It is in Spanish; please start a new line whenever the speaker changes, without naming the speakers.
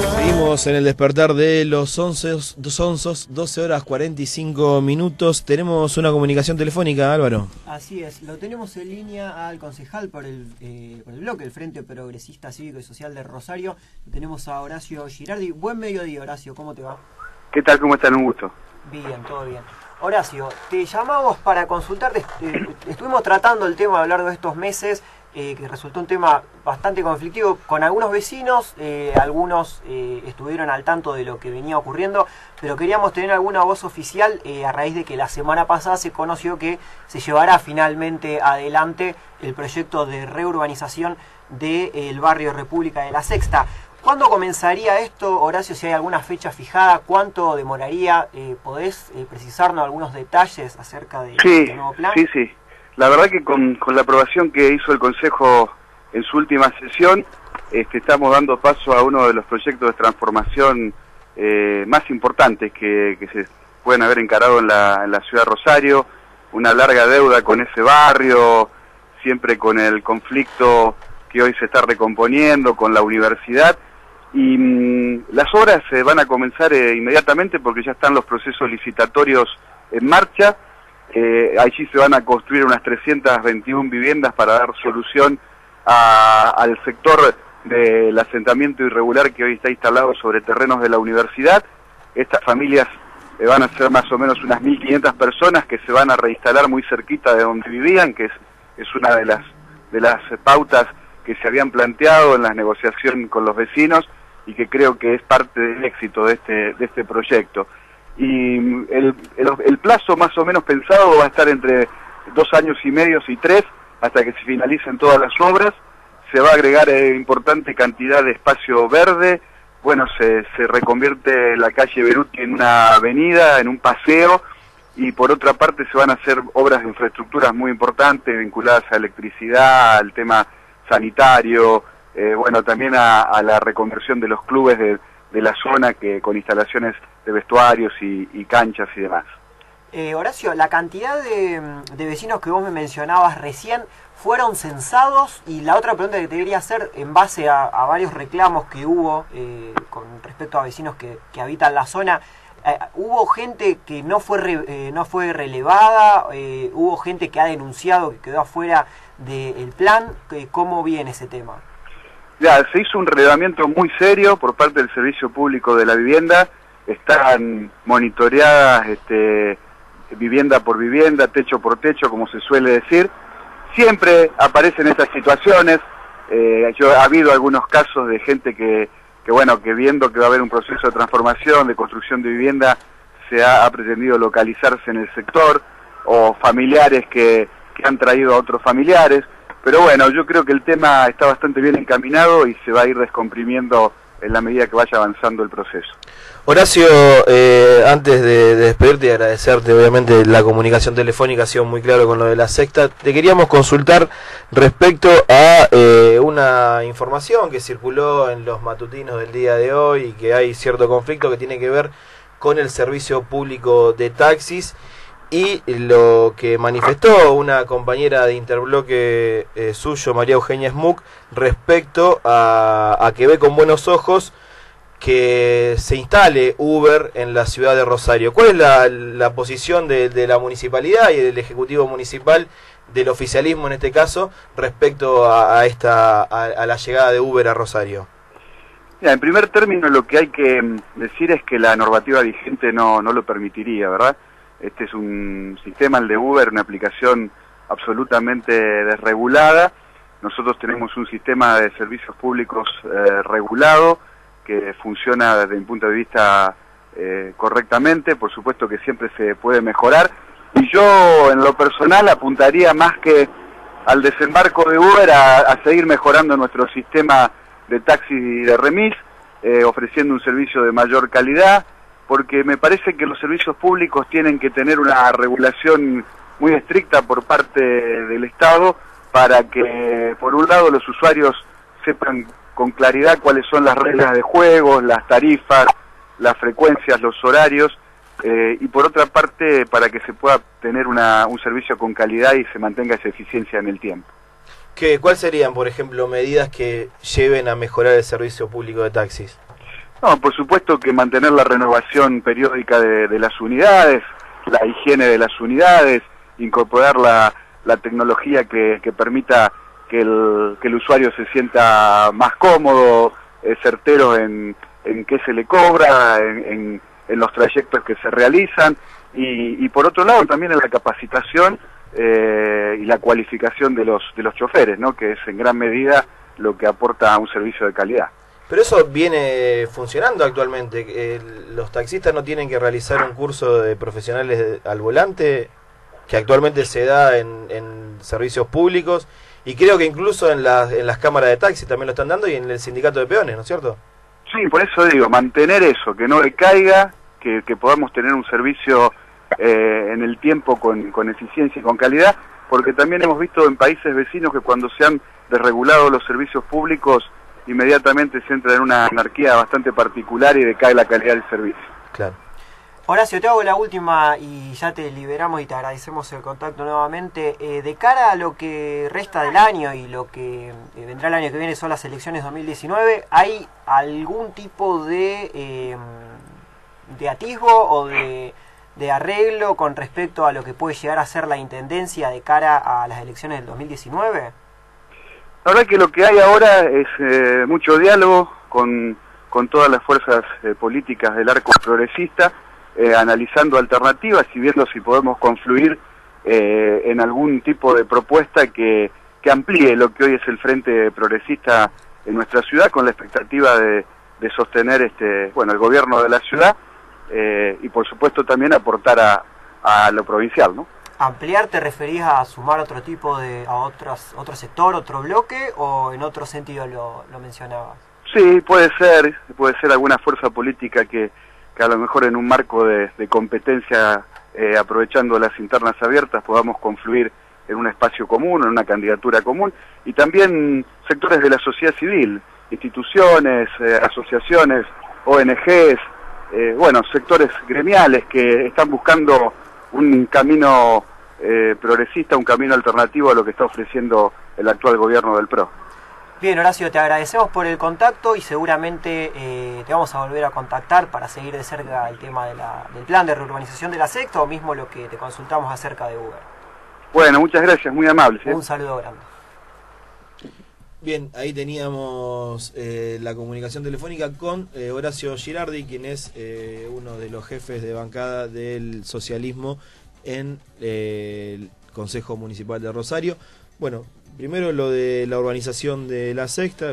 Seguimos en el despertar de los 11, sonsos, 12 horas 45 minutos. Tenemos una comunicación telefónica, Álvaro.
Así es, lo tenemos en línea al concejal por el, eh, por el bloque, el Frente Progresista Cívico y Social de Rosario. tenemos a Horacio Girardi. Buen mediodía, Horacio, ¿cómo te va?
¿Qué tal? ¿Cómo están? Un gusto.
Bien, todo bien. Horacio, te llamamos para consultarte. Eh, estuvimos tratando el tema a lo largo de estos meses eh, que resultó un tema bastante conflictivo con algunos vecinos, eh, algunos eh, estuvieron al tanto de lo que venía ocurriendo, pero queríamos tener alguna voz oficial a raíz de que la semana pasada se conoció que se llevará finalmente adelante el proyecto de reurbanización del barrio República de la Sexta. ¿Cuándo comenzaría esto, Horacio? Si hay alguna fecha fijada, ¿cuánto demoraría? ¿Podés precisarnos algunos detalles acerca de
este nuevo plan? Sí, sí. La verdad que con, la aprobación que hizo el Consejo en su última sesión, este, estamos dando paso a uno de los proyectos de transformación eh, más importantes que, se pueden haber encarado en la, en la ciudad de Rosario, una larga deuda con ese barrio, siempre con el conflicto que hoy se está recomponiendo, con la universidad, y mm, las obras se van a comenzar eh, inmediatamente porque ya están los procesos licitatorios en marcha, eh, allí se van a construir unas 321 viviendas para dar solución al sector del asentamiento irregular que hoy está instalado sobre terrenos de la universidad. Estas familias eh, van a ser más o menos unas 1.500 personas que se van a reinstalar muy cerquita de donde vivían, que es, es una de las, de las pautas que se habían planteado en la negociación con los vecinos y que creo que es parte del éxito de este, de este proyecto y el, el, plazo más o menos pensado va a estar entre dos años y medio y tres hasta que se finalicen todas las obras. Se va a agregar eh, importante cantidad de espacio verde. Bueno, se, se reconvierte la calle Beruti en una avenida, en un paseo, y por otra parte se van a hacer obras de infraestructuras muy importantes vinculadas a electricidad, al tema sanitario, eh, bueno, también a, la reconversión de los clubes de, de la zona que con instalaciones de vestuarios y, canchas y demás.
Eh, Horacio, la cantidad de, vecinos que vos me mencionabas recién fueron censados y la otra pregunta que te quería hacer en base a, varios reclamos que hubo eh, con respecto a vecinos que, habitan la zona, eh, ¿hubo gente que no fue, no fue relevada? ¿Hubo gente que ha denunciado que quedó afuera del plan? ¿Cómo viene ese tema?
Ya, se hizo un relevamiento muy serio por parte del Servicio Público de la Vivienda, están monitoreadas este, vivienda por vivienda, techo por techo, como se suele decir. Siempre aparecen estas situaciones, eh, yo, ha habido algunos casos de gente que, que, bueno, que viendo que va a haber un proceso de transformación, de construcción de vivienda, se ha, pretendido localizarse en el sector, o familiares que, que han traído a otros familiares. Pero bueno, yo creo que el tema está bastante bien encaminado y se va a ir descomprimiendo en la medida que vaya avanzando el proceso.
Horacio, eh, antes de, despedirte y agradecerte, obviamente la comunicación telefónica ha sido muy claro con lo de la sexta, te queríamos consultar respecto a eh, una información que circuló en los matutinos del día de hoy y que hay cierto conflicto que tiene que ver con el servicio público de taxis y lo que manifestó una compañera de interbloque eh, suyo, María Eugenia Smuck, respecto a, que ve con buenos ojos que se instale Uber en la ciudad de Rosario. ¿Cuál es la, posición de, la municipalidad y del Ejecutivo Municipal, del oficialismo en este caso, respecto a, esta, a, la llegada de Uber a Rosario?
en primer término lo que hay que mm, decir es que la normativa vigente no, no lo permitiría, ¿verdad? Este es un sistema, el de Uber, una aplicación absolutamente desregulada. Nosotros tenemos un sistema de servicios públicos eh, regulado que funciona desde mi punto de vista eh, correctamente. Por supuesto que siempre se puede mejorar. Y yo, en lo personal, apuntaría más que al desembarco de Uber a, seguir mejorando nuestro sistema de taxi y de remis, eh, ofreciendo un servicio de mayor calidad porque me parece que los servicios públicos tienen que tener una regulación muy estricta por parte del Estado para que, por un lado, los usuarios sepan con claridad cuáles son las reglas de juego, las tarifas, las frecuencias, los horarios, eh, y por otra parte, para que se pueda tener una, un servicio con calidad y se mantenga esa eficiencia en el tiempo.
¿Qué, ¿Cuáles serían, por ejemplo, medidas que lleven a mejorar el servicio público de taxis?
No, por supuesto que mantener la renovación periódica de, las unidades, la higiene de las unidades, incorporar la, la tecnología que, que permita que el, que el usuario se sienta más cómodo, eh, certero en, en qué se le cobra, en, en, los trayectos que se realizan y, y, por otro lado también en la capacitación eh, y la cualificación de los, de los choferes, ¿no? que es en gran medida lo que aporta un servicio de calidad.
Pero eso viene funcionando actualmente. Eh, los taxistas no tienen que realizar un curso de profesionales al volante que actualmente se da en, en servicios públicos y creo que incluso en, la, en las cámaras de taxi también lo están dando y en el sindicato de peones, ¿no es cierto?
Sí, por eso digo, mantener eso, que no decaiga, que, que podamos tener un servicio eh, en el tiempo con, con eficiencia y con calidad, porque también hemos visto en países vecinos que cuando se han desregulado los servicios públicos, inmediatamente se entra en una anarquía bastante particular y decae la calidad del servicio.
Claro.
Horacio, te hago la última y ya te liberamos y te agradecemos el contacto nuevamente. Eh, de cara a lo que resta del año y lo que eh, vendrá el año que viene son las elecciones 2019, ¿hay algún tipo de, eh, de atisbo o de, de, arreglo con respecto a lo que puede llegar a ser la Intendencia de cara a las elecciones del 2019?
La verdad que lo que hay ahora es eh, mucho diálogo con, con todas las fuerzas eh, políticas del arco progresista, eh, analizando alternativas y viendo si podemos confluir eh, en algún tipo de propuesta que, que amplíe lo que hoy es el Frente Progresista en nuestra ciudad, con la expectativa de, de sostener este, bueno, el gobierno de la ciudad y por supuesto también aportar a, a lo provincial, ¿no?
¿Ampliar te referís a sumar otro tipo de, a otros, otro sector, otro bloque o en otro sentido lo, lo mencionabas?
Sí, puede ser, puede ser alguna fuerza política que, que a lo mejor en un marco de, de competencia, eh, aprovechando las internas abiertas, podamos confluir en un espacio común, en una candidatura común, y también sectores de la sociedad civil, instituciones, eh, asociaciones, ONGs, eh, bueno, sectores gremiales que están buscando un camino eh, progresista, un camino alternativo a lo que está ofreciendo el actual gobierno del PRO.
Bien, Horacio, te agradecemos por el contacto y seguramente eh, te vamos a volver a contactar para seguir de cerca el tema de la, del plan de reurbanización de la secta o mismo lo que te consultamos acerca de Uber.
Bueno, muchas gracias, muy amables. ¿eh?
Un saludo grande.
Bien, ahí teníamos eh, la comunicación telefónica con eh, Horacio Girardi, quien es eh, uno de los jefes de bancada del socialismo en eh, el Consejo Municipal de Rosario. Bueno, primero lo de la urbanización de la sexta,